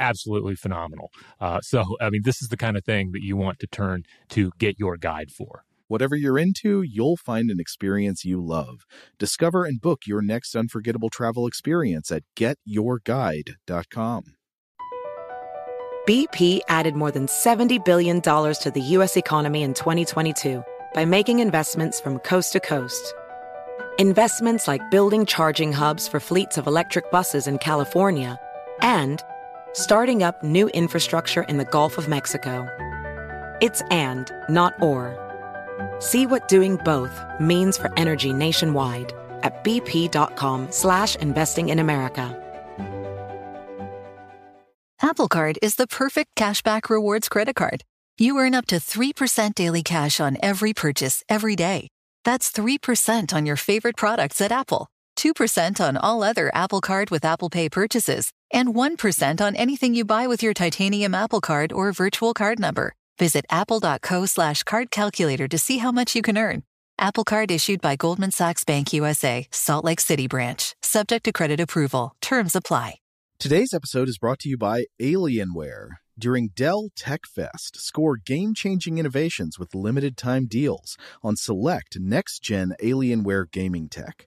absolutely phenomenal. Uh, so, I mean, this is the kind of thing that you want to turn to get your guide for. Whatever you're into, you'll find an experience you love. Discover and book your next unforgettable travel experience at getyourguide.com. BP added more than $70 billion to the U.S. economy in 2022 by making investments from coast to coast. Investments like building charging hubs for fleets of electric buses in California and starting up new infrastructure in the Gulf of Mexico. It's and, not or. See what doing both means for energy nationwide at bp.com slash investing in America. Apple Card is the perfect cashback rewards credit card. You earn up to 3% daily cash on every purchase every day. That's 3% on your favorite products at Apple, 2% on all other Apple Card with Apple Pay purchases, and 1% on anything you buy with your titanium Apple Card or virtual card number. Visit apple.co slash card calculator to see how much you can earn. Apple Card issued by Goldman Sachs Bank USA, Salt Lake City branch. Subject to credit approval. Terms apply. Today's episode is brought to you by Alienware. During Dell Tech Fest, score game changing innovations with limited time deals on select next gen Alienware gaming tech.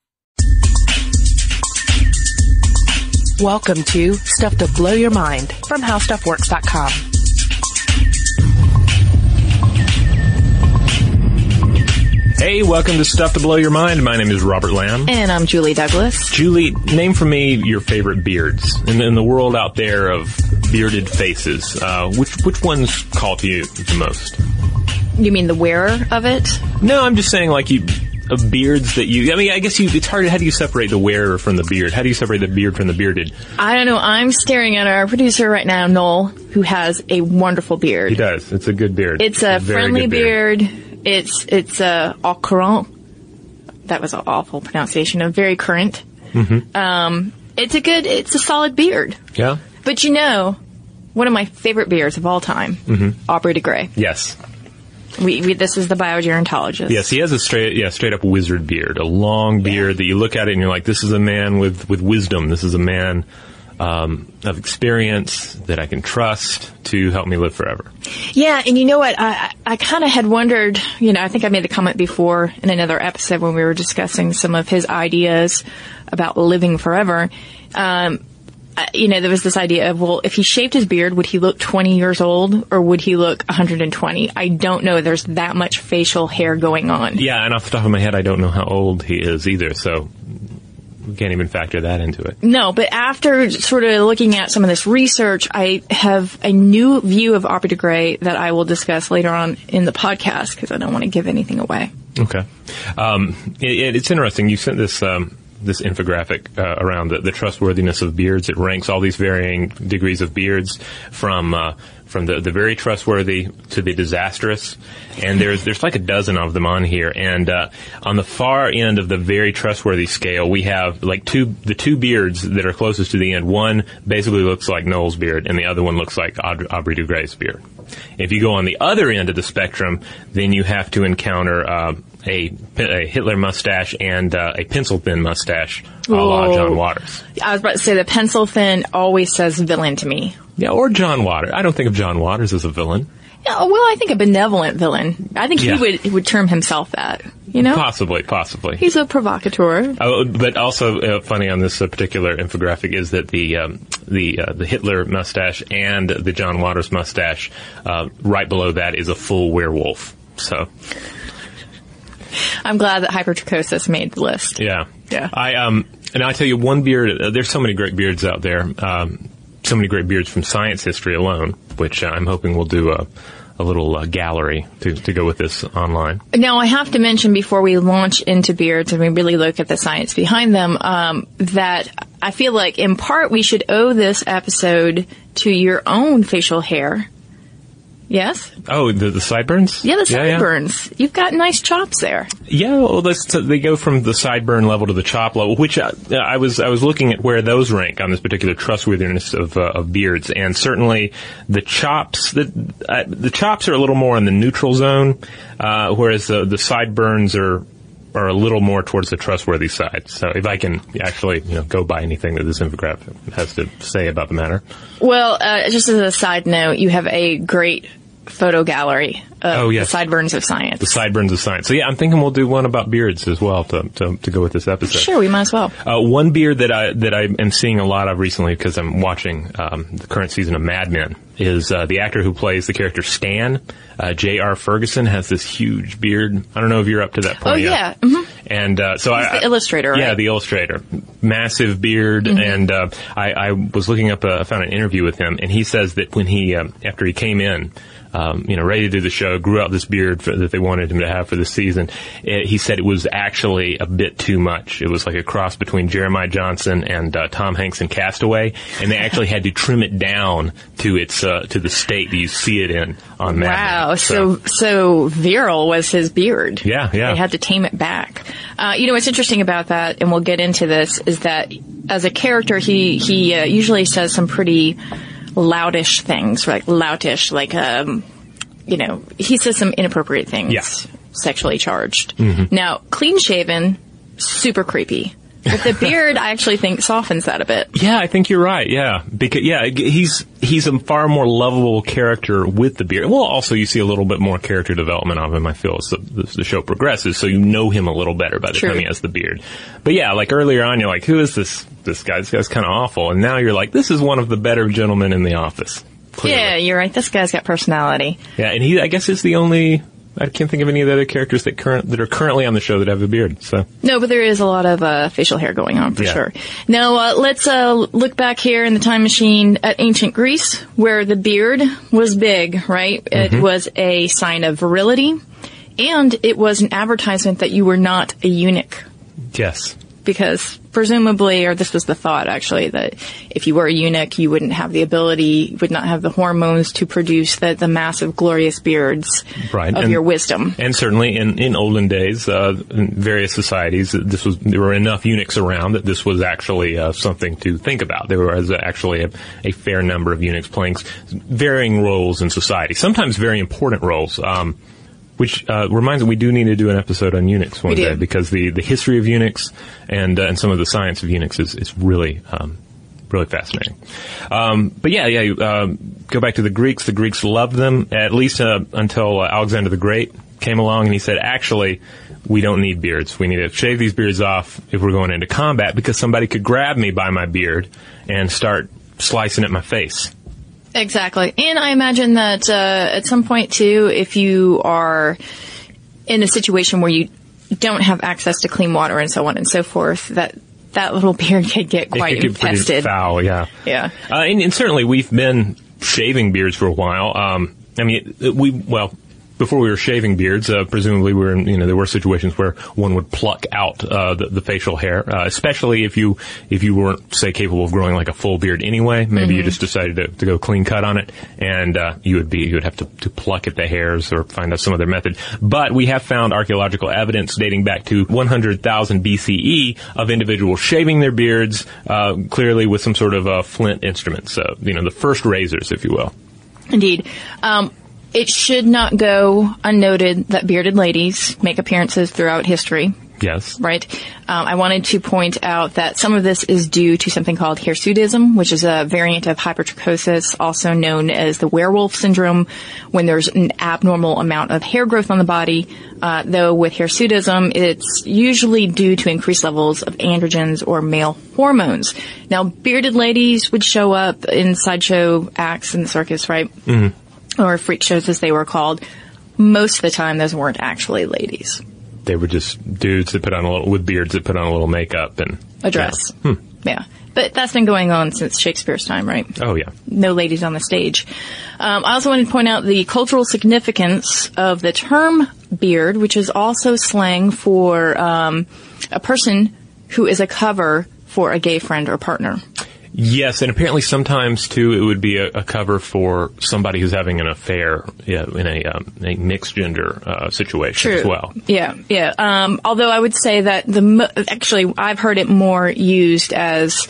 Welcome to Stuff to Blow Your Mind from HowStuffWorks.com. Hey, welcome to Stuff to Blow Your Mind. My name is Robert Lamb. And I'm Julie Douglas. Julie, name for me your favorite beards in, in the world out there of bearded faces. Uh, which which ones call to you the most? You mean the wearer of it? No, I'm just saying like you of beards that you. I mean, I guess you. It's hard. How do you separate the wearer from the beard? How do you separate the beard from the bearded? I don't know. I'm staring at our producer right now, Noel, who has a wonderful beard. He does. It's a good beard. It's a very friendly good beard. It's it's a au courant. That was an awful pronunciation. A very current. Mm-hmm. Um, it's a good. It's a solid beard. Yeah. But you know, one of my favorite beards of all time, Mm-hmm. Aubrey de Grey. Yes. We, we this is the biogerontologist. Yes, he has a straight, yeah, straight up wizard beard, a long beard that you look at it and you're like, this is a man with, with wisdom. This is a man, um, of experience that I can trust to help me live forever. Yeah, and you know what? I, I- kind of had wondered, you know, I think I made the comment before in another episode when we were discussing some of his ideas about living forever. Um, you know, there was this idea of, well, if he shaved his beard, would he look 20 years old or would he look 120? I don't know. There's that much facial hair going on. Yeah, and off the top of my head, I don't know how old he is either, so we can't even factor that into it. No, but after sort of looking at some of this research, I have a new view of Aubrey de Grey that I will discuss later on in the podcast because I don't want to give anything away. Okay. Um, it, it's interesting. You sent this um, this infographic uh, around the, the trustworthiness of beards. It ranks all these varying degrees of beards from uh, from the, the very trustworthy to the disastrous. And there's there's like a dozen of them on here. And uh, on the far end of the very trustworthy scale, we have like two the two beards that are closest to the end. One basically looks like Noel's beard, and the other one looks like Aud- Aubrey de Grey's beard. If you go on the other end of the spectrum, then you have to encounter uh, a, a Hitler mustache and uh, a pencil thin mustache, a la. John Waters. I was about to say the pencil thin always says villain to me. Yeah, or John Waters. I don't think of John Waters as a villain. Yeah, well, I think a benevolent villain. I think Yeah. he would he would term himself that. You know, Possibly, possibly. he's a provocateur. Oh, but also uh, funny on this uh, particular infographic is that the um, the uh, the Hitler mustache and the John Waters mustache, uh, right below that is a full werewolf. So I'm glad that hypertrichosis made the list. yeah, Yeah. I um, and I tell you one beard. Uh, there's so many great beards out there. Um, so many great beards from science history alone, which uh, I'm hoping we'll do a a little uh, gallery to to go with this online. Now, I have to mention before we launch into beards and we really look at the science behind them, um, that I feel like in part we should owe this episode to your own facial hair. Yes? Oh, the the sideburns. Yeah, the sideburns. You've got nice chops there. Yeah, well, that's t- they go from the sideburn level to the chop level, which I, I was I was looking at where those rank on this particular trustworthiness of, uh, of beards, and certainly the chops the uh, the chops are a little more in the neutral zone, uh, whereas the the sideburns are are a little more towards the trustworthy side. So if I can actually you know go by anything that this infographic has to say about the matter, Well, uh, just as a side note, you have a great photo gallery of Oh, yes. the sideburns of science. the sideburns of science. So yeah, I'm thinking we'll do one about beards as well to to, to go with this episode. Sure, we might as well. Uh, one beard that I that I am seeing a lot of recently because I'm watching um, the current season of Mad Men is uh, the actor who plays the character Stan. Uh, Jay R. Ferguson has this huge beard. I don't know if you're up to that point Oh, yeah. Mhm. And uh, so I, the illustrator, Yeah, right? the illustrator. Massive beard, and uh, I, I was looking up. A, I found an interview with him, and he says that when he um, after he came in. Um, you know, ready to do the show, grew out this beard for, that they wanted him to have for the season. Eh, he said it was actually a bit too much. It was like a cross between Jeremiah Johnson and uh, Tom Hanks in Castaway, and they actually had to trim it down to its uh, to the state that you see it in on that. Wow, so so virile was his beard. Yeah, yeah. They had to tame it back. Uh, you know what's interesting about that, and we'll get into this, is that as a character, he he uh, usually says some pretty loudish things, like loutish, like um, you know, he says some inappropriate things, Yeah. sexually charged. Now, clean shaven, super creepy. But the beard, I actually think softens that a bit. Yeah, I think you're right. Yeah, because yeah, he's he's a far more lovable character with the beard. Well, also you see a little bit more character development of him. I feel as the, the, the show progresses, so you know him a little better by the True. time he has the beard. But yeah, like earlier on, you're like, who is this this guy? This guy's kind of awful, and now you're like, this is one of the better gentlemen in the office. Clearly. Yeah, you're right. This guy's got personality. yeah, and he I guess is the only. I can't think of any of the other characters that current that are currently on the show that have a beard. So No, but there is a lot of uh, facial hair going on for Yeah. sure. Now uh, let's uh, look back here in the time machine at ancient Greece, where the beard was big. Right, Mm-hmm. it was a sign of virility, and it was an advertisement that you were not a eunuch, yes, because presumably, or this was the thought actually, that if you were a eunuch, you wouldn't have the ability, would not have the hormones to produce the, the massive, glorious beards Right, of and- your wisdom. And certainly in, in olden days, uh, in various societies, this was there were enough eunuchs around that this was actually uh, something to think about. There was actually a, a fair number of eunuchs playing varying roles in society, sometimes very important roles. Um, which uh, reminds me, we do need to do an episode on eunuchs one day because the, the history of eunuchs and uh, and some of the science of eunuchs is, is really um, really fascinating. Um, but yeah, yeah. Um, go back to the Greeks. The Greeks loved them at least uh, until uh, Alexander the Great came along and he said, actually, we don't need beards. We need to shave these beards off if we're going into combat because somebody could grab me by my beard and start slicing at my face. Exactly. And I imagine that uh, at some point too, if you are in a situation where you don't have access to clean water and so on and so forth, that that little beard could get quite it could get infested. foul, yeah. Yeah. Uh, and, and certainly we've been shaving beards for a while. Um, I mean, we, well, before we were shaving beards, uh, presumably we were in, you know, there were situations where one would pluck out, uh, the, the facial hair, uh, especially if you, if you weren't, say, capable of growing like a full beard anyway. Maybe Mm-hmm. you just decided to, to go clean cut on it and, uh, you would be, you would have to, to pluck at the hairs or find out some other method. But we have found archaeological evidence dating back to 100,000 BCE of individuals shaving their beards, uh, clearly with some sort of, uh, flint instrument. So, you know, the first razors, if you will. Indeed. Um, it should not go unnoted that bearded ladies make appearances throughout history. Yes. right? Um, I wanted to point out that some of this is due to something called hirsutism, which is a variant of hypertrichosis, also known as the werewolf syndrome, when there's an abnormal amount of hair growth on the body. Uh, though with hirsutism, it's usually due to increased levels of androgens or male hormones. Now, bearded ladies would show up in sideshow acts in the circus, right? Mm-hmm. Or freak shows, as they were called. Most of the time, those weren't actually ladies. They were just dudes that put on a little, with beards that put on a little makeup and. a dress. Yeah. But that's been going on since Shakespeare's time, right? Oh, yeah. No ladies on the stage. Um, I also wanted to point out the cultural significance of the term beard, which is also slang for um, a person who is a cover for a gay friend or partner. Yes, and apparently sometimes too it would be a, a cover for somebody who's having an affair yeah, in a, um, a mixed gender uh, situation as well. Yeah, yeah. Um, although I would say that the mo- actually I've heard it more used as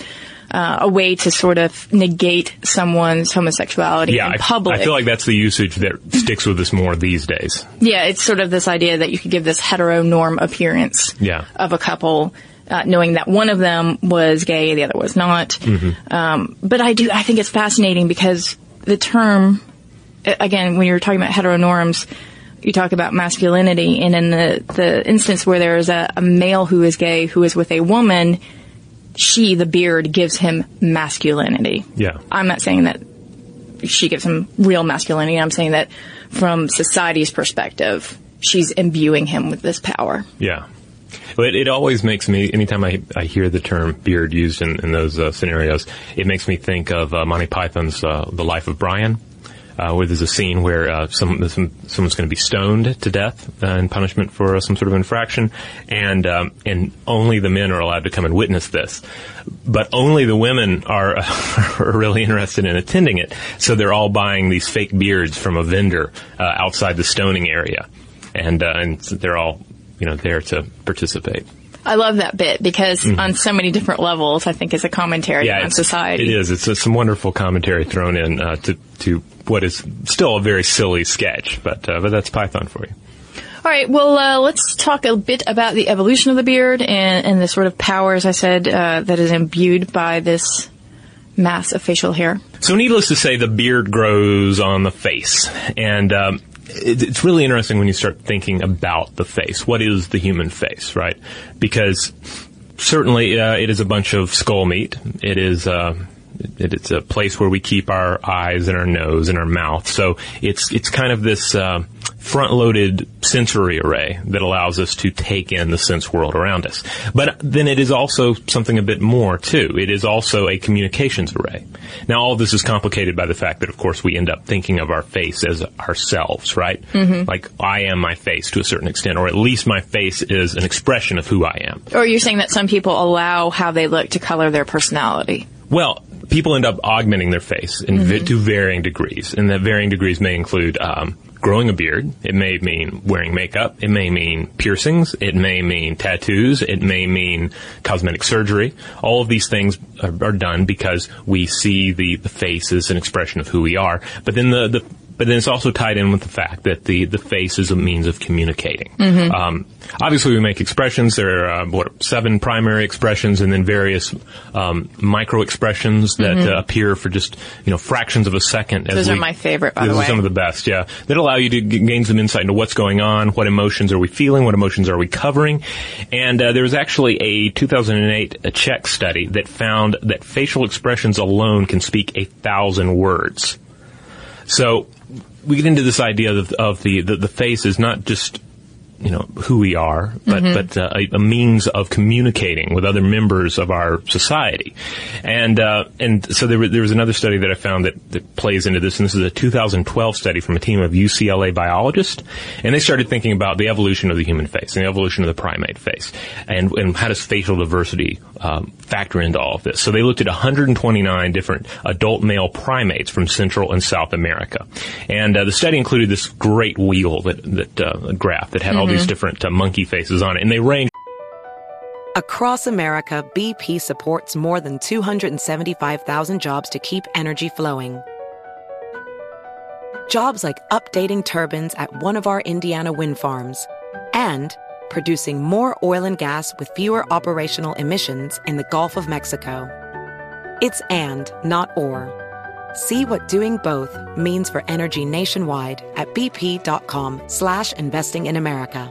uh, a way to sort of negate someone's homosexuality Yeah, in I, public. I feel like that's the usage that sticks with us more these days. Yeah, it's sort of this idea that you could give this heteronorm appearance Yeah. of a couple, uh, knowing that one of them was gay, the other was not. Um, but I do, I think it's fascinating because the term, again, when you're talking about heteronorms, you talk about masculinity, and in the, the instance where there is a, a male who is gay who is with a woman, she, the beard, gives him masculinity. Yeah. I'm not saying that she gives him real masculinity. I'm saying that from society's perspective, she's imbuing him with this power. Yeah. It, it always makes me, anytime I, I hear the term beard used in, in those uh, scenarios, it makes me think of uh, Monty Python's uh, The Life of Brian, uh, where there's a scene where uh, some, some, someone's going to be stoned to death uh, in punishment for some sort of infraction, and um, and only the men are allowed to come and witness this, but only the women are, are really interested in attending it. So they're all buying these fake beards from a vendor outside the stoning area, and and they're all you know there to participate. I love that bit because on so many different levels, I think is a commentary on it's- society. It is. It's uh, some wonderful commentary thrown in uh, to to what is still a very silly sketch, but uh, but that's Python for you. All right. Well, uh, let's talk a bit about the evolution of the beard and, and the sort of power, as I said, uh, that is imbued by this mass of facial hair. So, needless to say, the beard grows on the face, and um, it's really interesting when you start thinking about the face. What is the human face, right? Because certainly uh, it is a bunch of skull meat. It is. Uh, it's a place where we keep our eyes and our nose and our mouth. So it's it's kind of this uh, front-loaded sensory array that allows us to take in the sense world around us. But then it is also something a bit more too. It is also a communications array. Now all of this is complicated by the fact that, of course, we end up thinking of our face as ourselves, right? Mm-hmm. Like I am my face to a certain extent, or at least my face is an expression of who I am. Or you're saying that some people allow how they look to color their personality. Well, people end up augmenting their face in vi- to varying degrees, and that varying degrees may include um, growing a beard. It may mean wearing makeup. It may mean piercings. It may mean tattoos. It may mean cosmetic surgery. All of these things are, are done because we see the, the face as an expression of who we are. But then the, the but then it's also tied in with the fact that the, the face is a means of communicating. Um, obviously, we make expressions. There are uh, what seven primary expressions, and then various um, micro expressions that uh, appear for just you know fractions of a second. as Those are we- my favorite, by the way. are some of the best. Yeah, that allow you to g- gain some insight into what's going on, what emotions are we feeling, what emotions are we covering, and uh, there was actually a 2008 a Czech study that found that facial expressions alone can speak a thousand words. So we get into this idea of, of the, the the face is not just you know who we are, but Mm-hmm. but uh, a, a means of communicating with other members of our society, and uh, and so there, there was another study that I found that, that plays into this, and this is a 2012 study from a team of UCLA biologists, and they started thinking about the evolution of the human face and the evolution of the primate face, and and how does facial diversity um, factor into all of this? So they looked at 129 different adult male primates from Central and South America, and uh, the study included this great wheel that that uh, graph that had all these different uh, monkey faces on it, and they range. Across America, BP supports more than 275,000 jobs to keep energy flowing. Jobs like updating turbines at one of our Indiana wind farms and producing more oil and gas with fewer operational emissions in the Gulf of Mexico. It's and, not or. See what doing both means for energy nationwide at bp.com slash investing in America.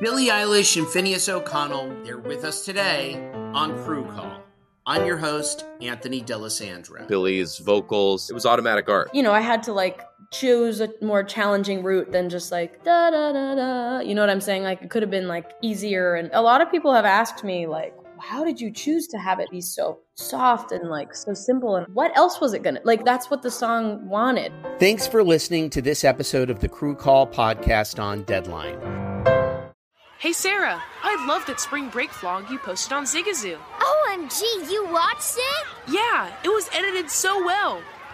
Billie Eilish and Finneas O'Connell, they're with us today on Crew Call. I'm your host, Anthony D'Alessandro. Billie's vocals, it was automatic art. You know, I had to like choose a more challenging route than just like da da da da. You know what I'm saying? Like it could have been like easier. And a lot of people have asked me like, how did you choose to have it be so soft and like so simple? And what else was it gonna like? That's what the song wanted. Thanks for listening to this episode of the Crew Call podcast on Deadline. Hey Sarah, I love that spring break vlog you posted on Zigazoo. OMG, you watched it? Yeah, it was edited so well.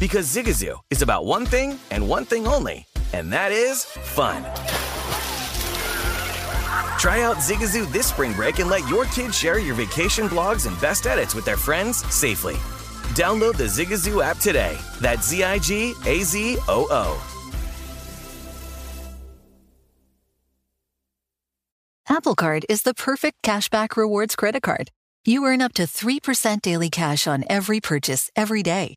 Because Zigazoo is about one thing and one thing only, and that is fun. Try out Zigazoo this spring break and let your kids share your vacation blogs and best edits with their friends safely. Download the Zigazoo app today. That's Z I G A Z O O. Apple Card is the perfect cashback rewards credit card. You earn up to 3% daily cash on every purchase every day.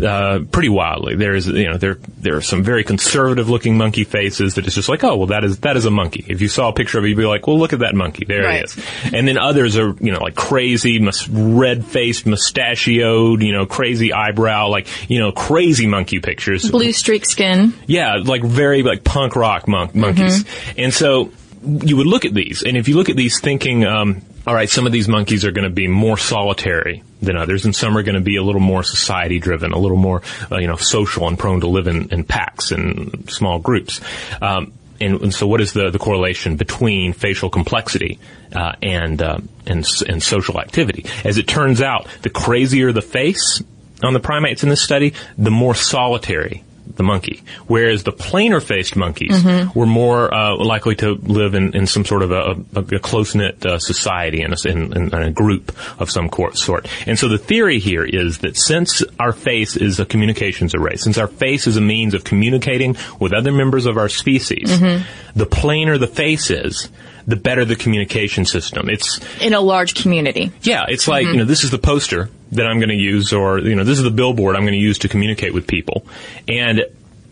Uh, pretty wildly. There's, you know, there there are some very conservative looking monkey faces that is just like, oh, well, that is that is a monkey. If you saw a picture of it, you'd be like, well, look at that monkey. There Right. it is. And then others are, you know, like crazy, mus- red faced, mustachioed, you know, crazy eyebrow, like, you know, crazy monkey pictures. Blue streak skin. Yeah, like very like punk rock monk- monkeys. And so you would look at these, and if you look at these thinking, um, all right, some of these monkeys are going to be more solitary than others, and some are going to be a little more society driven, a little more, uh, you know, social and prone to live in, in packs and small groups. Um, and, and so, what is the, the correlation between facial complexity uh, and, uh, and and social activity? As it turns out, the crazier the face on the primates in this study, the more solitary the monkey. Whereas the planar faced monkeys were more uh, likely to live in, in some sort of a, a, a close knit uh, society and a, in, in a group of some sort. And so the theory here is that since our face is a communications array, since our face is a means of communicating with other members of our species, the plainer the face is, the better the communication system. It's In a large community. yeah, it's like, mm-hmm. you know, this is the poster that I'm going to use or, you know, this is the billboard I'm going to use to communicate with people. And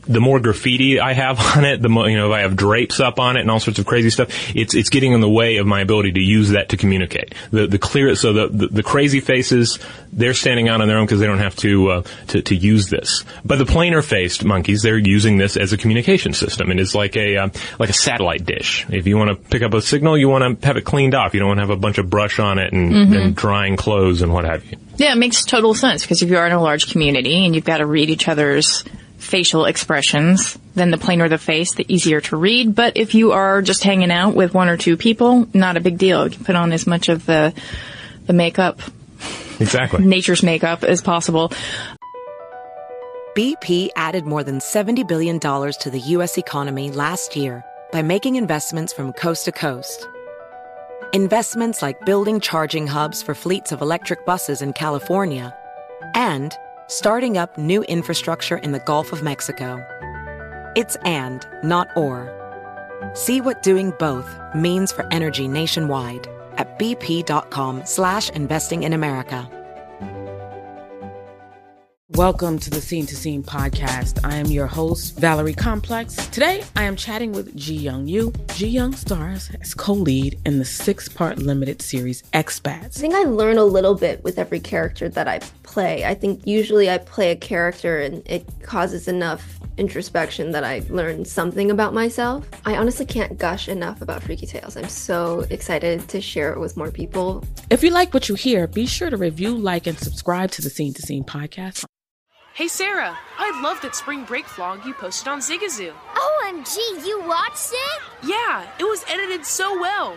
the more graffiti I have on it, the more, you know, if I have drapes up on it and all sorts of crazy stuff, it's, it's getting in the way of my ability to use that to communicate. The, the clear, so the, the, the crazy faces, they're standing out on their own because they don't have to, uh, to, to use this. But the planar faced monkeys, they're using this as a communication system. And it's like a, uh, like a satellite dish. If you want to pick up a signal, you want to have it cleaned off. You don't want to have a bunch of brush on it and, and drying clothes and what have you. Yeah, it makes total sense because if you are in a large community and you've got to read each other's facial expressions, then the plainer the face, the easier to read. But if you are just hanging out with one or two people, not a big deal. You can put on as much of the the makeup, Exactly. nature's makeup as possible. BP added more than $70 billion to the U.S. economy last year by making investments from coast to coast. Investments like building charging hubs for fleets of electric buses in California and starting up new infrastructure in the Gulf of Mexico. It's and, not or. See what doing both means for energy nationwide at bp.com slash investing in America. Welcome to the Scene to Scene podcast. I am your host, Valerie Complex. Today, I am chatting with Ji Young Yoo. Ji Young stars as co lead in the six part limited series Expats. I think I learn a little bit with every character that I play. I think usually I play a character and it causes enough introspection that I learn something about myself. I honestly can't gush enough about Freaky Tales. I'm so excited to share it with more people. If you like what you hear, be sure to review, like, and subscribe to the Scene to Scene podcast. Hey Sarah, I love that spring break vlog you posted on Zigazoo. OMG, you watched it? Yeah, it was edited so well.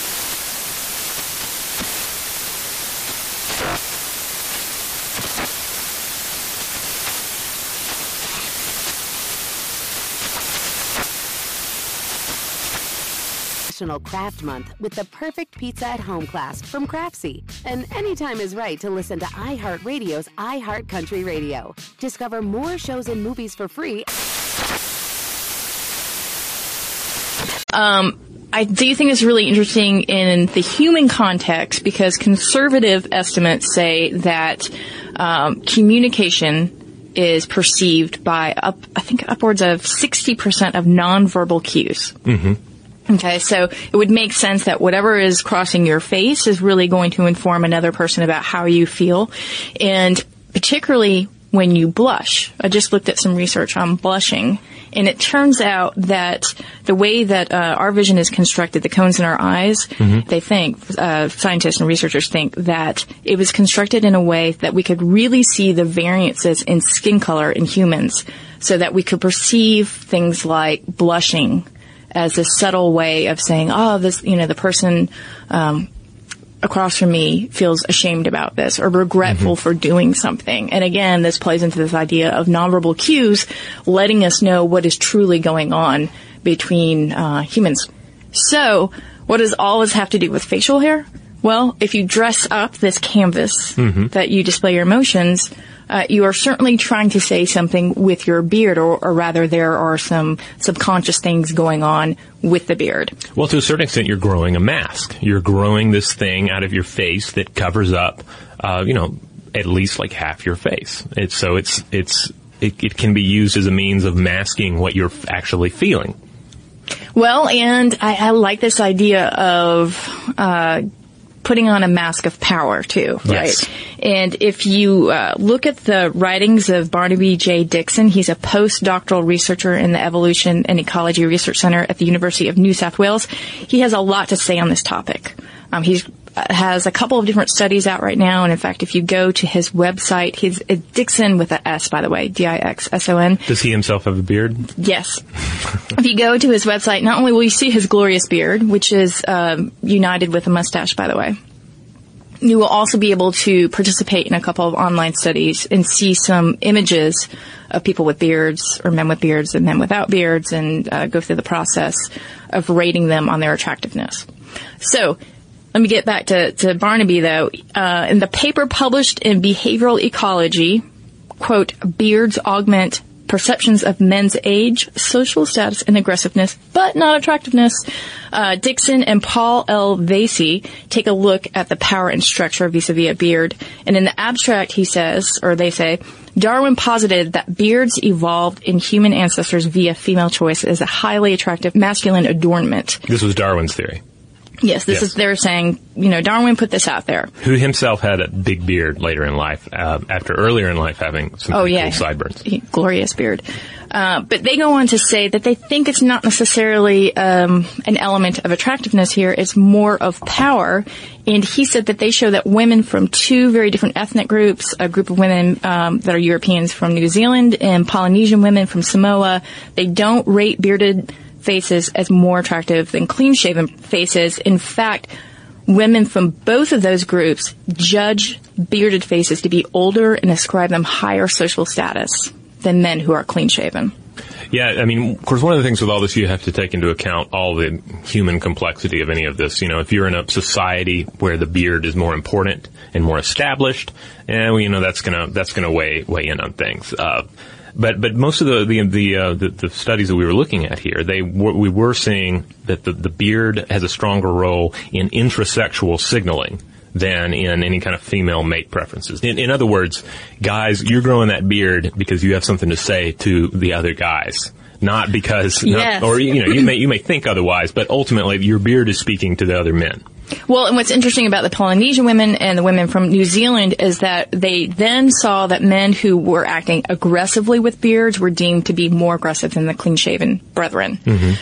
National Craft Month with the perfect pizza at home class from Craftsy. And anytime is right to listen to iHeartRadio's iHeart Country Radio. Discover more shows and movies for free. Um, I do think it's really interesting in the human context because conservative estimates say that um, communication is perceived by up, I think upwards of 60% of nonverbal cues. Mm-hmm. Okay, so it would make sense that whatever is crossing your face is really going to inform another person about how you feel. And particularly when you blush. I just looked at some research on blushing, and it turns out that the way that uh, our vision is constructed, the cones in our eyes, Mhm. they think, uh, scientists and researchers think that it was constructed in a way that we could really see the variances in skin color in humans so that we could perceive things like blushing as a subtle way of saying, oh, this, you know, the person, um, across from me feels ashamed about this or regretful for doing something. And again, this plays into this idea of nonverbal cues letting us know what is truly going on between uh, humans. So, what does all this have to do with facial hair? Well, if you dress up this canvas that you display your emotions, uh, you are certainly trying to say something with your beard, or, or rather, there are some subconscious things going on with the beard. Well, to a certain extent, you're growing a mask. You're growing this thing out of your face that covers up, uh, you know, at least like half your face. It's so it's it's it, it can be used as a means of masking what you're actually feeling. Well, and I, I like this idea of uh, putting on a mask of power too, right? And if you uh, look at the writings of Barnaby J. Dixson, he's a postdoctoral researcher in the Evolution and Ecology Research Center at the University of New South Wales. He has a lot to say on this topic. Um, he's has a couple of different studies out right now, and in fact, if you go to his website, he's uh, Dixson with a S, by the way, D-I-X-S-O-N. Does he himself have a beard? Yes. if you go to his website, not only will you see his glorious beard, which is um, united with a mustache, by the way, you will also be able to participate in a couple of online studies and see some images of people with beards or men with beards and men without beards and uh, go through the process of rating them on their attractiveness. So, let me get back to, to Barnaby though. Uh, in the paper published in Behavioral Ecology, quote, beards augment perceptions of men's age, social status, and aggressiveness, but not attractiveness. Uh, Dixson and Paul L. Vasey take a look at the power and structure vis-a-vis a beard. And in the abstract, he says, or they say, Darwin posited that beards evolved in human ancestors via female choice as a highly attractive masculine adornment. This was Darwin's theory. Yes, this Yes. is they're saying, you know, Darwin put this out there. Who himself had a big beard later in life, uh, after earlier in life having some Oh yeah, cool sideburns. He- glorious beard. Uh, but they go on to say that they think it's not necessarily um, an element of attractiveness here; it's more of power. And he said that they show that women from two very different ethnic groups, a group of women um, that are Europeans from New Zealand and Polynesian women from Samoa, they don't rate bearded faces as more attractive than clean-shaven faces. In fact, women from both of those groups judge bearded faces to be older and ascribe them higher social status than men who are clean shaven. Yeah, I mean, of course, one of the things with all this, you have to take into account all the human complexity of any of this. You know, if you're in a society where the beard is more important and more established, and well, you know that's gonna that's gonna weigh weigh in on things. Uh, but but most of the the the, uh, the the studies that we were looking at here, they were, we were seeing that the the beard has a stronger role in intrasexual signaling than in any kind of female mate preferences. In, in other words, guys, you're growing that beard because you have something to say to the other guys. Not because, not- or you know, you may you may think otherwise, but ultimately your beard is speaking to the other men. Well, and what's interesting about the Polynesian women and the women from New Zealand is that they then saw that men who were acting aggressively with beards were deemed to be more aggressive than the clean shaven brethren.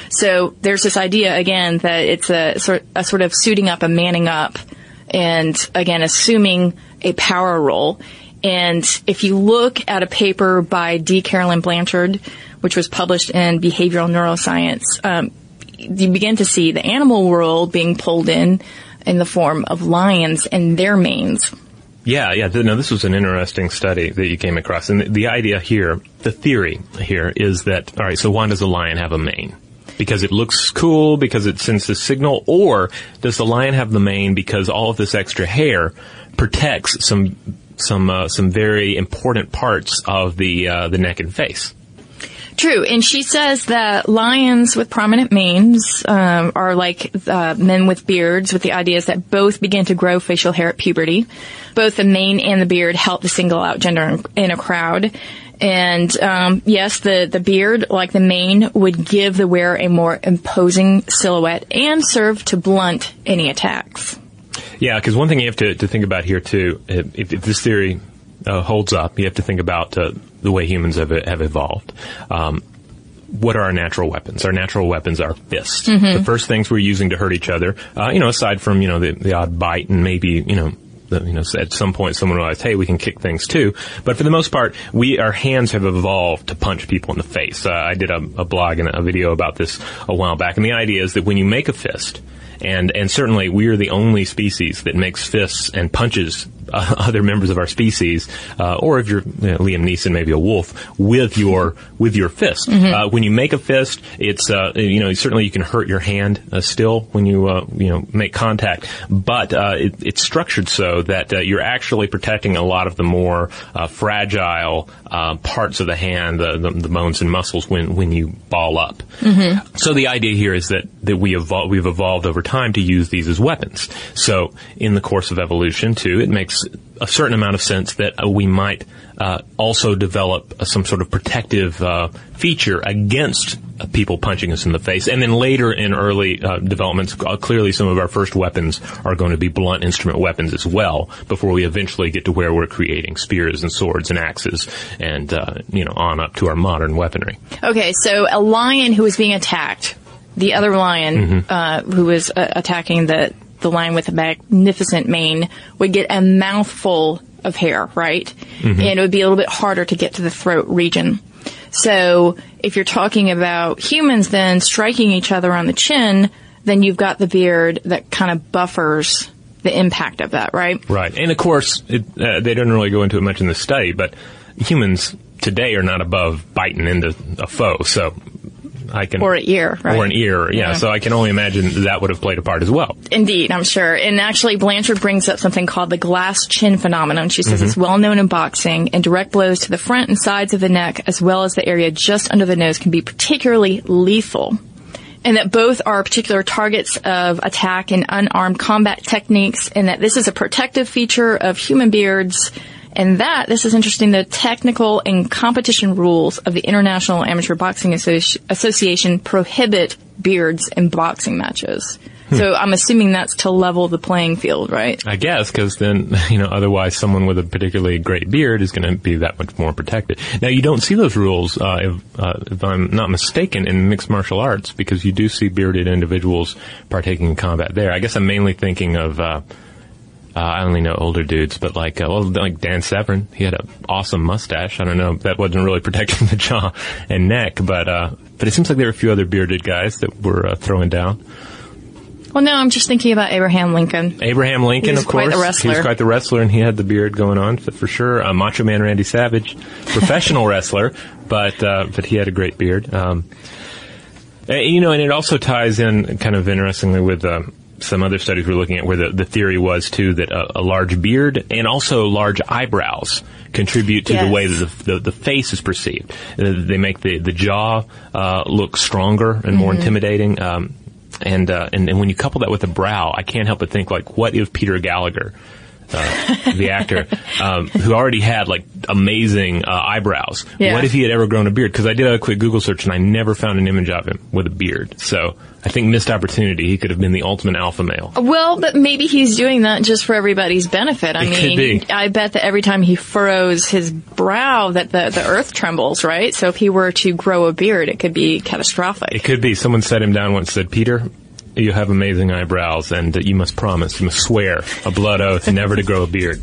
So there's this idea again that it's a sort, a sort of suiting up, a manning up, and again assuming a power role. And if you look at a paper by D. Caroline Blanchard, which was published in Behavioral Neuroscience, um, you begin to see the animal world being pulled in in the form of lions and their manes. Yeah, yeah. No, this was an interesting study that you came across, and the, the idea here, the theory here, is that all right. So why does a lion have a mane? Because it looks cool, because it sends a signal, or does the lion have the mane because all of this extra hair protects some some uh, some very important parts of the uh, the neck and face? True, and she says that lions with prominent manes um, are like uh, men with beards, with the ideas that both begin to grow facial hair at puberty. Both the mane and the beard help to single out gender in, a crowd. And um, yes, the the beard, like the mane, would give the wearer a more imposing silhouette and serve to blunt any attacks. Yeah, because one thing you have to, to think about here too, if, if this theory uh, holds up, you have to think about uh, the way humans have have evolved. Um, what are our natural weapons? Our natural weapons are fists. Mhm. The first things we're using to hurt each other, uh, you know, aside from you know the, the odd bite and maybe you know. The, you know, at some point, someone realized, "Hey, we can kick things too." But for the most part, we our hands have evolved to punch people in the face. Uh, I did a, a blog and a video about this a while back, and the idea is that when you make a fist, and and certainly we are the only species that makes fists and punches other members of our species, uh, or if you're you know, Liam Neeson, maybe a wolf, with your with your fist. Mhm. Uh, when you make a fist, it's uh, you know certainly you can hurt your hand uh, still when you uh, you know make contact, but uh, it, it's structured so that uh, you're actually protecting a lot of the more uh, fragile uh, parts of the hand, the, the, the bones and muscles when when you ball up. Mm-hmm. So the idea here is that, that we evol- we've evolved over time to use these as weapons. So in the course of evolution, too, it makes a certain amount of sense that uh, we might uh, also develop uh, some sort of protective uh, feature against uh, people punching us in the face. And then later in early uh, developments, clearly some of our first weapons are going to be blunt instrument weapons as well, before we eventually get to where we're creating spears and swords and axes and, uh, you know, on up to our modern weaponry. Okay, so a lion who is being attacked, the other lion Mhm. uh, who uh, attacking the the lion with a magnificent mane would get a mouthful of hair, right? Mhm. And it would be a little bit harder to get to the throat region. So if you're talking about humans then striking each other on the chin, then you've got the beard that kind of buffers the impact of that, right? Right. And of course, it, uh, they didn't really go into it much in the study, but humans today are not above biting into a foe. So I can. Or an ear, right? Or an ear, yeah. Yeah. So I can only imagine that would have played a part as well. Indeed, I'm sure. And actually, Blanchard brings up something called the glass chin phenomenon. She says Mhm. it's well known in boxing, and direct blows to the front and sides of the neck, as well as the area just under the nose, can be particularly lethal. And that both are particular targets of attack in unarmed combat techniques, and that this is a protective feature of human beards. And that, this is interesting, the technical and competition rules of the International Amateur Boxing Associ- Association prohibit beards in boxing matches. So I'm assuming that's to level the playing field, right? I guess because then you know otherwise someone with a particularly great beard is going to be that much more protected. Now you don't see those rules uh, if, uh, if I'm not mistaken in mixed martial arts because you do see bearded individuals partaking in combat there. I guess I'm mainly thinking of. Uh, uh, I only know older dudes, but like, uh, well, like Dan Severn, he had an awesome mustache. I don't know, that wasn't really protecting the jaw and neck, but, uh, but it seems like there were a few other bearded guys that were, uh, throwing down. Well, no, I'm just thinking about Abraham Lincoln. Abraham Lincoln, of course. quite the. He was quite the wrestler, and he had the beard going on for, for sure. Uh, Macho Man Randy Savage, professional wrestler, but uh, but he had a great beard. Um, uh, you know, and it also ties in kind of interestingly with uh, some other studies we're looking at, where the, the theory was too that a, a large beard and also large eyebrows contribute to the way that the, the, the face is perceived. They make the the jaw uh, look stronger and more Mhm. intimidating. Um, and, uh, and and when you couple that with the brow, I can't help but think like, what if Peter Gallagher, uh, the actor, um, who already had like amazing uh, eyebrows, Yeah. what if he had ever grown a beard? Because I did a quick Google search and I never found an image of him with a beard. So I think missed opportunity. He could have been the ultimate alpha male. Well, but maybe he's doing that just for everybody's benefit. I It mean, be. I bet that every time he furrows his brow that the, the earth trembles, right? So if he were to grow a beard, it could be catastrophic. It could be. Someone set him down once. Said, Peter. You have amazing eyebrows, and you must promise, you must swear a blood oath never to grow a beard.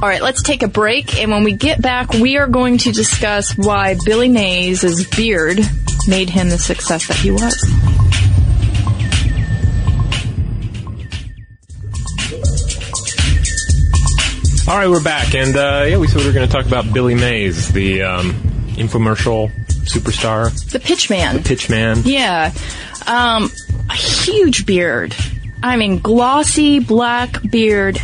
All right, let's take a break, and when we get back, we are going to discuss why Billy Mays' beard made him the success that he was. All right, we're back, and uh, yeah, we said we were going to talk about Billy Mays, the um, infomercial superstar, The pitch man. pitch man. Yeah. Um, a huge beard. I mean, glossy black beard.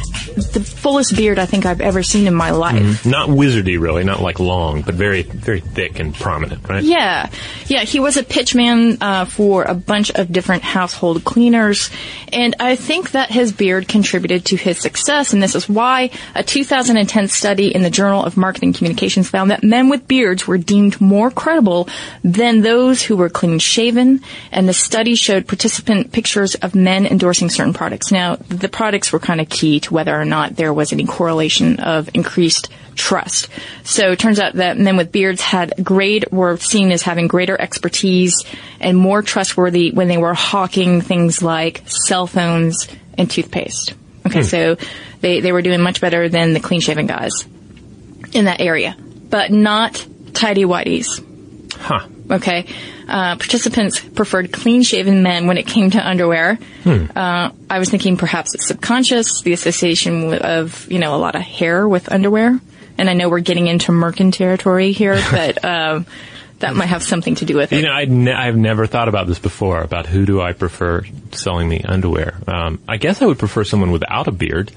The fullest beard I think I've ever seen in my life. Mhm. Not wizardy, really, not like long, but very, very thick and prominent, right? Yeah, yeah. He was a pitchman uh, for a bunch of different household cleaners, and I think that his beard contributed to his success. And this is why a 2010 study in the Journal of Marketing Communications found that men with beards were deemed more credible than those who were clean shaven. And the study showed participant pictures of men endorsing certain products. Now, the products were kind of key to whether or not there was any correlation of increased trust. So it turns out that men with beards had great, were seen as having greater expertise and more trustworthy when they were hawking things like cell phones and toothpaste. Okay, Hmm. so they, they were doing much better than the clean shaven guys in that area, but not tidy whities. Huh. Okay. Uh, participants preferred clean shaven men when it came to underwear. Hmm. Uh, I was thinking perhaps it's subconscious, the association of, you know, a lot of hair with underwear. And I know we're getting into Merkin territory here, but, um, that might have something to do with it. You know, I'd ne- I've never thought about this before, about who do I prefer selling me underwear. Um, I guess I would prefer someone without a beard,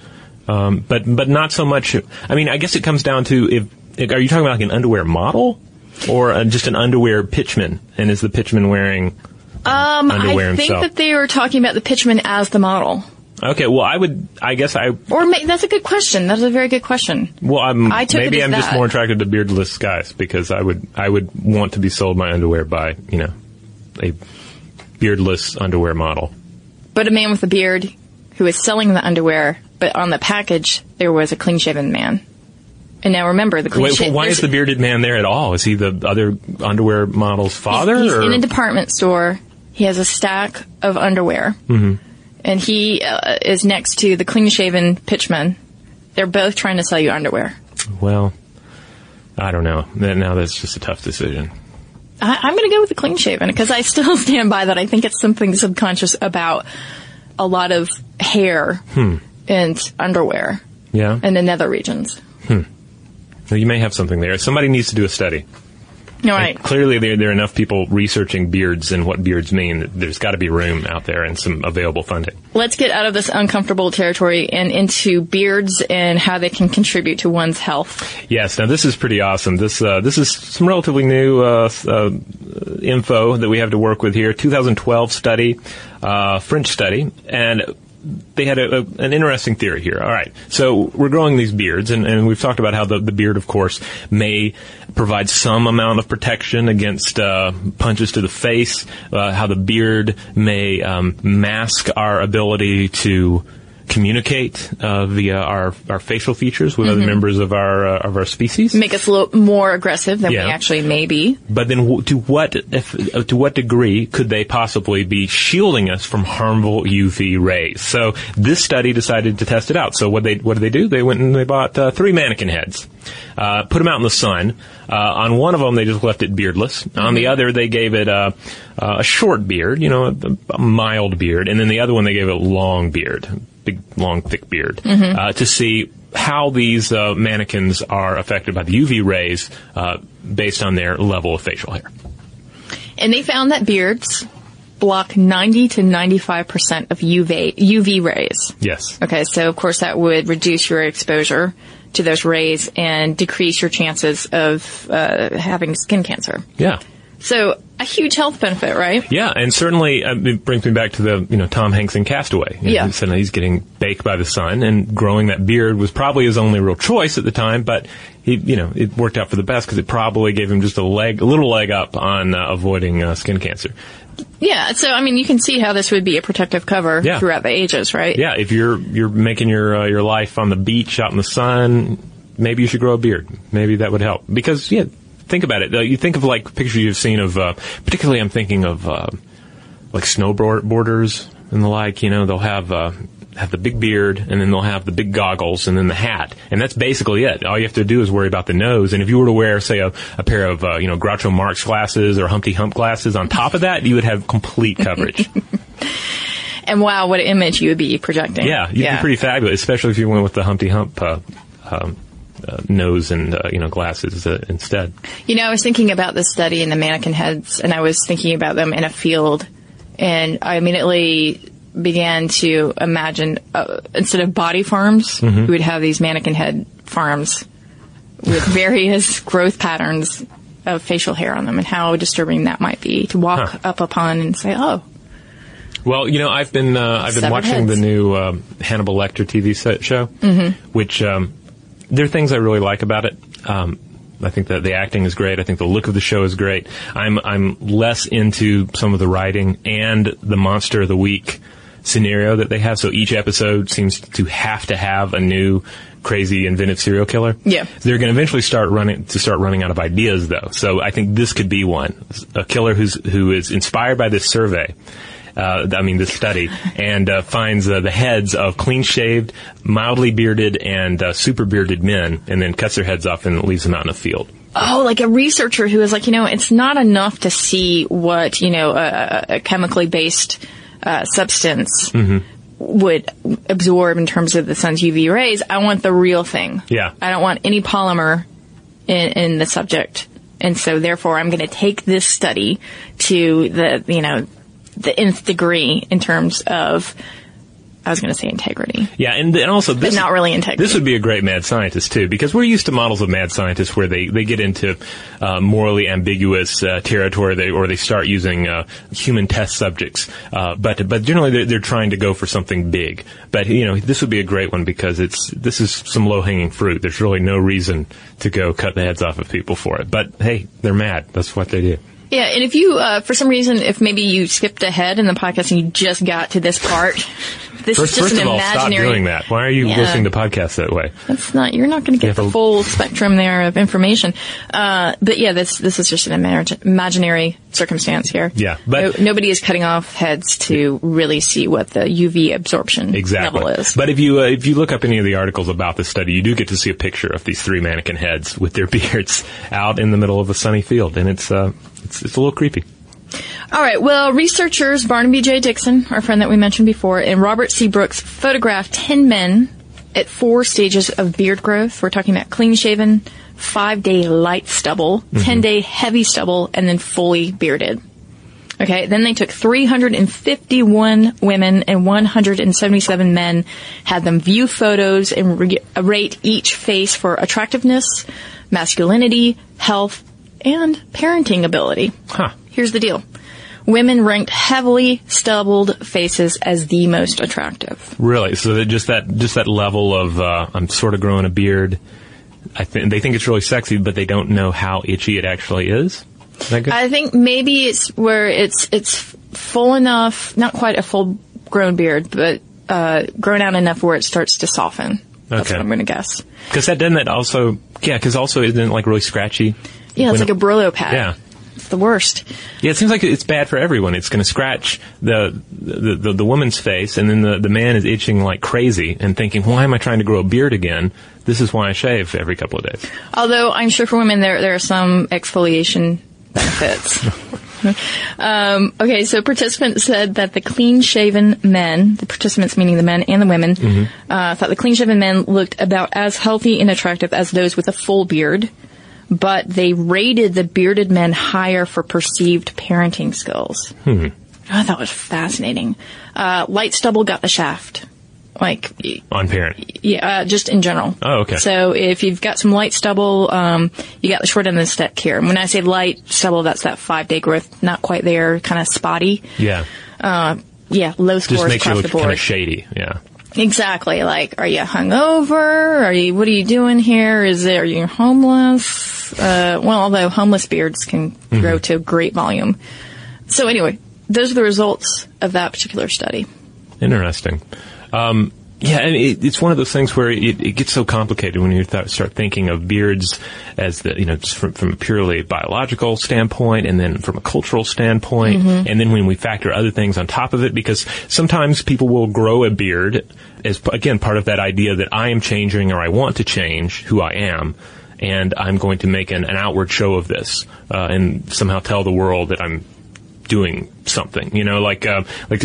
um, but but not so much. I mean, I guess it comes down to if are you talking about like an underwear model or uh, just an underwear pitchman? And is the pitchman wearing? Um, Underwear I think himself. that they were talking about the pitchman as the model. Okay, well, I would. I guess I. Or ma- that's a good question. That's a very good question. Well, I'm, I took maybe I'm just more attracted to beardless guys because I would I would want to be sold my underwear by you know a beardless underwear model. But a man with a beard who is selling the underwear, but on the package there was a clean shaven man. And now remember the clean Wait, why is the bearded man there at all? Is he the other underwear model's father? He's or? in a department store. He has a stack of underwear, Mhm. and he uh, is next to the clean shaven pitchman. They're both trying to sell you underwear. Well, I don't know. Now that's just a tough decision. I, I'm going to go with the clean shaven because I still stand by that. I think it's something subconscious about a lot of hair Hmm. and underwear Yeah. and in nether regions. Hmm. You may have something there. Somebody needs to do a study. All right. Clearly, there, there are enough people researching beards and what beards mean. There's got to be room out there and some available funding. Let's get out of this uncomfortable territory and into beards and how they can contribute to one's health. Yes, now this is pretty awesome. This uh, this is some relatively new uh, uh, info that we have to work with here. 2012 study, uh, French study, and they had a, a, an interesting theory here. All right, so we're growing these beards, and, and we've talked about how the, the beard, of course, may provide some amount of protection against uh, punches to the face. Uh, how the beard may um, mask our ability to communicate uh, via our, our facial features with mm-hmm. other members of our uh, of our species. Make us a little more aggressive than yeah. we actually may be. But then, w- to what if, uh, to what degree could they possibly be shielding us from harmful UV rays? So this study decided to test it out. So what they what did they do? They went and they bought uh, three mannequin heads, uh, put them out in the sun. Uh, on one of them, they just left it beardless. Mm-hmm. On the mm-hmm. other, they gave it a, a short beard, you know, a, a mild beard, and then the other one they gave it a long beard big, long, thick beard, mm-hmm. uh, to see how these uh, mannequins are affected by the UV rays uh, based on their level of facial hair. And they found that beards block 90 to 95% of UV, UV rays. Yes. Okay, so of course that would reduce your exposure to those rays and decrease your chances of uh, having skin cancer. Yeah. So a huge health benefit, right? Yeah, and certainly uh, it brings me back to the you know Tom Hanks in Castaway. You know, yeah, suddenly he's getting baked by the sun, and growing that beard was probably his only real choice at the time. But he, you know, it worked out for the best because it probably gave him just a leg, a little leg up on uh, avoiding uh, skin cancer. Yeah, so I mean, you can see how this would be a protective cover yeah. throughout the ages, right? Yeah, if you're you're making your uh, your life on the beach out in the sun, maybe you should grow a beard. Maybe that would help because yeah think about it. You think of like pictures you've seen of, uh, particularly I'm thinking of uh, like snowboarders and the like. You know, they'll have uh, have the big beard and then they'll have the big goggles and then the hat. And that's basically it. All you have to do is worry about the nose. And if you were to wear, say, a, a pair of, uh, you know, Groucho Marx glasses or Humpty Hump glasses on top of that, you would have complete coverage. and wow, what an image you would be projecting. Yeah, you'd yeah. be pretty fabulous, especially if you went with the Humpty Hump uh, um, uh, nose and uh, you know glasses uh, instead. You know, I was thinking about this study in the mannequin heads, and I was thinking about them in a field, and I immediately began to imagine uh, instead of body farms, mm-hmm. we would have these mannequin head farms with various growth patterns of facial hair on them, and how disturbing that might be to walk huh. up upon and say, "Oh." Well, you know, I've been uh, I've been watching heads. the new uh, Hannibal Lecter TV show, mm-hmm. which um, there are things I really like about it. Um, I think that the acting is great. I think the look of the show is great. I'm I'm less into some of the writing and the monster of the week scenario that they have. So each episode seems to have to have a new crazy inventive serial killer. Yeah. They're going to eventually start running to start running out of ideas though. So I think this could be one. A killer who's who is inspired by this survey uh, I mean, this study, and uh, finds uh, the heads of clean shaved, mildly bearded, and uh, super bearded men, and then cuts their heads off and leaves them out in the field. Oh, like a researcher who is like, you know, it's not enough to see what, you know, a, a chemically based uh, substance mm-hmm. would absorb in terms of the sun's UV rays. I want the real thing. Yeah. I don't want any polymer in, in the subject. And so therefore I'm going to take this study to the, you know, the nth degree in terms of I was going to say integrity. Yeah, and, and also this but not really integrity. This would be a great mad scientist too, because we're used to models of mad scientists where they, they get into uh, morally ambiguous uh, territory, they, or they start using uh, human test subjects. Uh, but but generally they're, they're, trying to go for something big. But you know this would be a great one because it's this is some low hanging fruit. There's really no reason to go cut the heads off of people for it. But hey, they're mad. That's what they do. Yeah, and if you, uh, for some reason, if maybe you skipped ahead in the podcast and you just got to this part, this first, is just first an of all, imaginary. Stop doing that. Why are you yeah. listening to podcasts that way? That's not. You're not going to get the full spectrum there of information. Uh, but yeah, this this is just an imag- imaginary circumstance here. Yeah, but no, nobody is cutting off heads to really see what the UV absorption exactly. level is. But if you uh, if you look up any of the articles about this study, you do get to see a picture of these three mannequin heads with their beards out in the middle of a sunny field, and it's uh, it's, it's a little creepy. All right. Well, researchers Barnaby J. Dixson, our friend that we mentioned before, and Robert C. Brooks photographed 10 men at four stages of beard growth. We're talking about clean shaven, five day light stubble, mm-hmm. 10 day heavy stubble, and then fully bearded. Okay, then they took 351 women and 177 men, had them view photos and re- rate each face for attractiveness, masculinity, health, and parenting ability. Huh. Here's the deal. women ranked heavily stubbled faces as the most attractive. Really? So that just that just that level of uh, I'm sort of growing a beard. I think they think it's really sexy, but they don't know how itchy it actually is. Is that good? I think maybe it's where it's it's full enough, not quite a full grown beard, but uh, grown out enough where it starts to soften. That's Okay. what I'm going to guess. Because that doesn't that also yeah? Because also isn't it like really scratchy? Yeah, it's like a Brillo pad. Yeah. It's the worst. Yeah, it seems like it's bad for everyone. It's going to scratch the, the the the woman's face, and then the the man is itching like crazy and thinking, "Why am I trying to grow a beard again? This is why I shave every couple of days." Although I'm sure for women there there are some exfoliation benefits. um, okay, so participants said that the clean-shaven men, the participants meaning the men and the women, Mm-hmm. uh, thought the clean-shaven men looked about as healthy and attractive as those with a full beard, but they rated the bearded men higher for perceived parenting skills. Hmm. I thought that was fascinating. Uh, light stubble got the shaft. Like, On parent. yeah, uh, just in general. Oh, okay. So if you've got some light stubble, um, you got the short end of the stick here. And when I say light stubble, that's that five day growth, not quite there, kind of spotty. Yeah. Uh, yeah, low scores Just makes you across look the board. kind of shady. Yeah. Exactly. Like, are you hungover? Are you? What are you doing here? Is it? Are you homeless? Uh, well, although homeless beards can Mm-hmm. grow to great volume. So anyway, those are the results of that particular study. Interesting. Um, yeah, and it, it's one of those things where it, it gets so complicated when you th- start thinking of beards as the, you know, just from, from a purely biological standpoint and then from a cultural standpoint. Mhm. And then when we factor other things on top of it, because sometimes people will grow a beard as, again, part of that idea that I am changing or I want to change who I am. And I'm going to make an, an outward show of this, uh, and somehow tell the world that I'm doing something. You know, like uh, like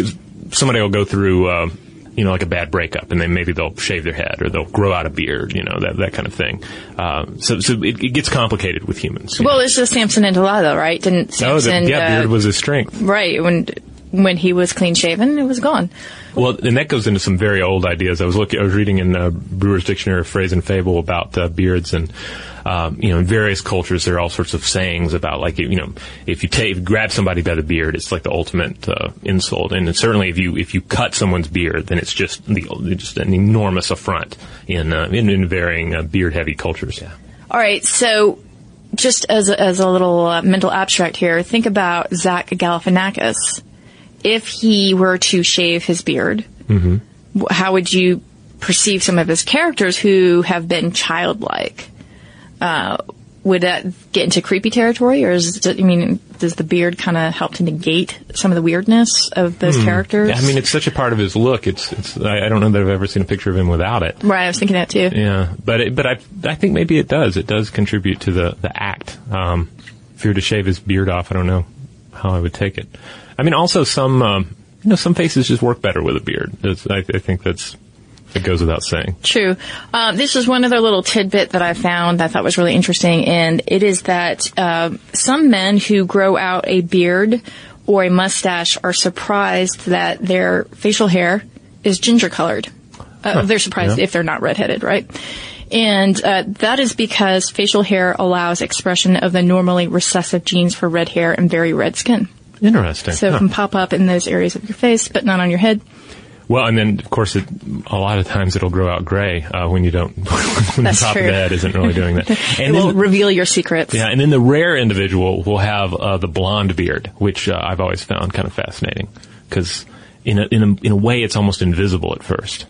somebody will go through. Uh, you know, like a bad breakup, and then maybe they'll shave their head or they'll grow out a beard, you know, that that kind of thing. Uh, so, so it, it gets complicated with humans. Well, it's just Samson and Delilah, right? Didn't know. oh, the, Samson? yeah, uh, beard was his strength. right when when he was clean shaven, it was gone. Well, and that goes into some very old ideas. I was looking, I was reading in uh, Brewer's Dictionary of Phrase and Fable about uh, beards, and um, you know, in various cultures, there are all sorts of sayings about like, you know, if you take, grab somebody by the beard, it's like the ultimate uh, insult, and certainly if you if you cut someone's beard, then it's just the just an enormous affront in uh, in, in varying uh, beard heavy cultures. Yeah. All right, so just as a, as a little uh, mental abstract here, think about Zach Galifianakis. If he were to shave his beard, Mm-hmm. how would you perceive some of his characters who have been childlike? Uh, would that get into creepy territory, or is it, I mean, does the beard kind of help to negate some of the weirdness of those Hmm. characters? Yeah, I mean, it's such a part of his look. It's it's. I, don't know that I've ever seen a picture of him without it. right, I was thinking that too. Yeah, but it, but I I think maybe it does. It does contribute to the the act. Um, if he were to shave his beard off, I don't know how I would take it. I mean, also some um, you know some faces just work better with a beard. I, I think that's it goes without saying. True. Um, this is one other little tidbit that I found that I thought was really interesting, and it is that uh, some men who grow out a beard or a mustache are surprised that their facial hair is ginger colored. Uh, Huh. They're surprised Yeah. if they're not redheaded, right? And uh, that is because facial hair allows expression of the normally recessive genes for red hair and very red skin. Interesting. So it Huh. can pop up in those areas of your face, but not on your head. Well, and then of course, it, a lot of times it'll grow out gray uh, when you don't when That's the top true. of the head isn't really doing that. And it will then, reveal your secrets. yeah, and then the rare individual will have uh, the blonde beard, which uh, I've always found kind of fascinating because in a, in a in a way it's almost invisible at first.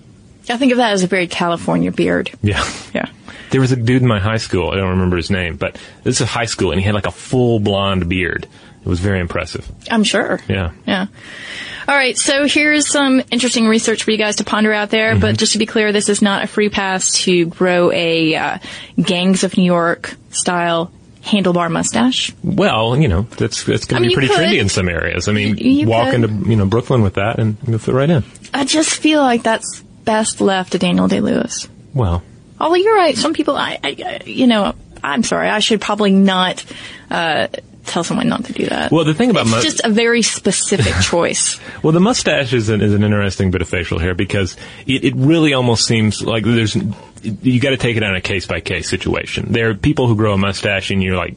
I think of that as a very California beard. Yeah. Yeah. There was a dude in my high school. I don't remember his name, but this is high school, and he had like a full blonde beard. It was very impressive. I'm sure. Yeah. Yeah. All right. So here's some interesting research for you guys to ponder out there. Mm-hmm. But just to be clear, this is not a free pass to grow a uh, Gangs of New York style handlebar mustache. Well, you know, that's that's going to mean, be pretty could. trendy in some areas. I mean, walk could. into you know Brooklyn with that, and you'll fit right in. I just feel like that's best left to Daniel Day Lewis. Well, Although you're right, some people, I, I, I- you know, I'm sorry, I should probably not uh, tell someone not to do that. Well, the thing about it's just a very specific choice. Well, the mustache is an, is an interesting bit of facial hair because it, it really almost seems like there's you got to take it on a case by case situation. There are people who grow a mustache and you're like,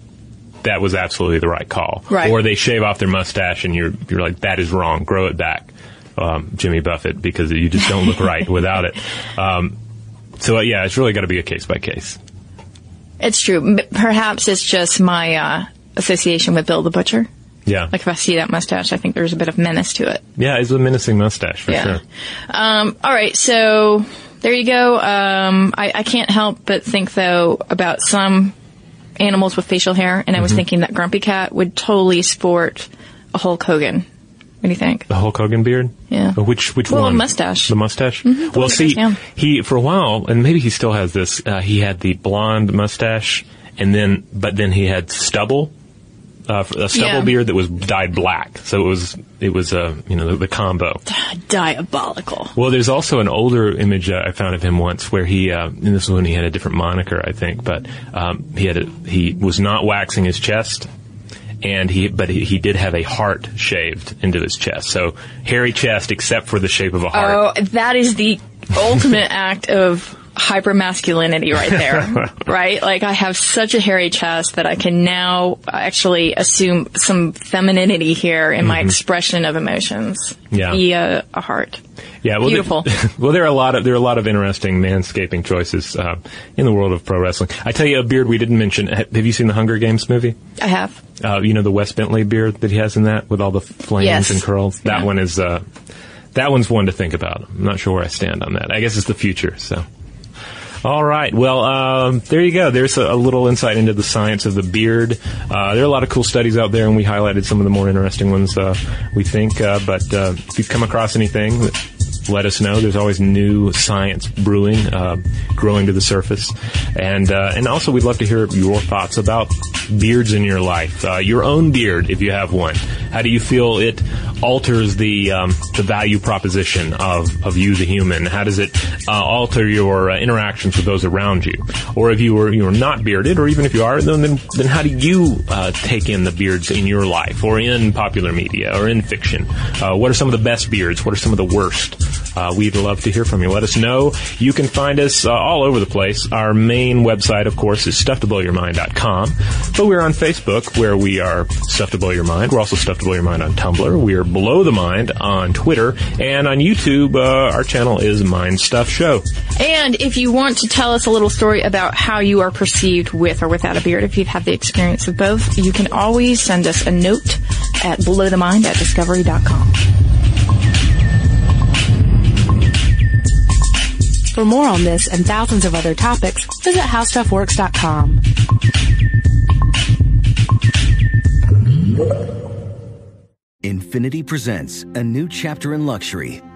that was absolutely the right call. Right. Or they shave off their mustache and you're you're like that is wrong. Grow it back, um, Jimmy Buffett, because you just don't look right without it. Um, so uh, yeah, it's really got to be a case by case. It's true. Perhaps it's just my uh, association with Bill the Butcher. Yeah. Like if I see that mustache, I think there's a bit of menace to it. Yeah, it's a menacing mustache for Yeah. sure. Um, all right, so there you go. Um, I, I can't help but think though about some animals with facial hair, and I was Mhm. thinking that Grumpy Cat would totally sport a Hulk Hogan. What do you think? The Hulk Hogan beard? Yeah. Uh, Which which Well, a one? mustache. The mustache. Mhm, the Well, see, he for a while, and maybe he still has this. Uh, he had the blonde mustache, and then but then he had stubble, uh, a stubble Yeah. beard that was dyed black. So it was it was uh, you know the, the combo. Diabolical. Well, there's also an older image uh, I found of him once where he, uh, and this was when he had a different moniker, I think, but um, he had a, he was not waxing his chest, and he but he, he did have a heart shaved into his chest, so hairy chest except for the shape of a heart. Oh, that is the ultimate act of hyper masculinity right there. right? Like I have such a hairy chest that I can now actually assume some femininity here in my Mhm. expression of emotions Yeah. via a heart. Yeah, well, Beautiful. There, well, there are a lot of there are a lot of interesting manscaping choices uh, in the world of pro wrestling. I tell you, a beard we didn't mention. Have you seen the Hunger Games movie? I have. Uh, you know the Wes Bentley beard that he has in that with all the flames Yes. and curls. That one is uh, that one's one to think about. I'm not sure where I stand on that. I guess it's the future. So. All right. Well, um, there you go. There's a, a little insight into the science of the beard. Uh, there are a lot of cool studies out there, and we highlighted some of the more interesting ones, uh, we think. Uh, but uh, if you've come across anything, let us know. There's always new science brewing, uh, growing to the surface, and uh, and also we'd love to hear your thoughts about beards in your life. Uh, your own beard, if you have one. How do you feel it alters the um, the value proposition of, of you, the human? How does it alter your interactions with those around you? Or if you were you were not bearded, or even if you are, then then, then how do you take in the beards in your life, or in popular media, or in fiction? Uh, what are some of the best beards? What are some of the worst? Uh, we'd love to hear from you. Let us know. You can find us uh, all over the place. Our main website, of course, is stufftoblowyourmind.com. But we're on Facebook, where we are Stuff to Blow Your Mind. We're also Stuff to Blow Your Mind on Tumblr. We're Blow the Mind on Twitter. And on YouTube, uh, our channel is Mind Stuff Show. And if you want to tell us a little story about how you are perceived with or without a beard, if you've had the experience of both, you can always send us a note at blowthemind at discovery.com. For more on this and thousands of other topics, visit howstuffworks.com. Infiniti presents a new chapter in luxury,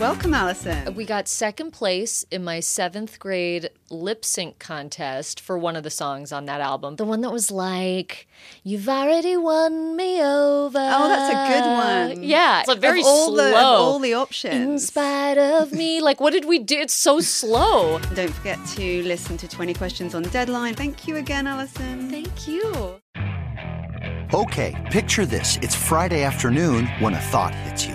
Welcome, Alison. We got second place in my seventh grade lip sync contest for one of the songs on that album. The one that was like, You've already won me over. Oh, that's a good one. Yeah. It's a very of all slow. The, of all the options. In spite of me. Like, what did we do? It's so slow. Don't forget to listen to 20 Questions on Deadline. Thank you again, Alison. Thank you. Okay, picture this. It's Friday afternoon when a thought hits you.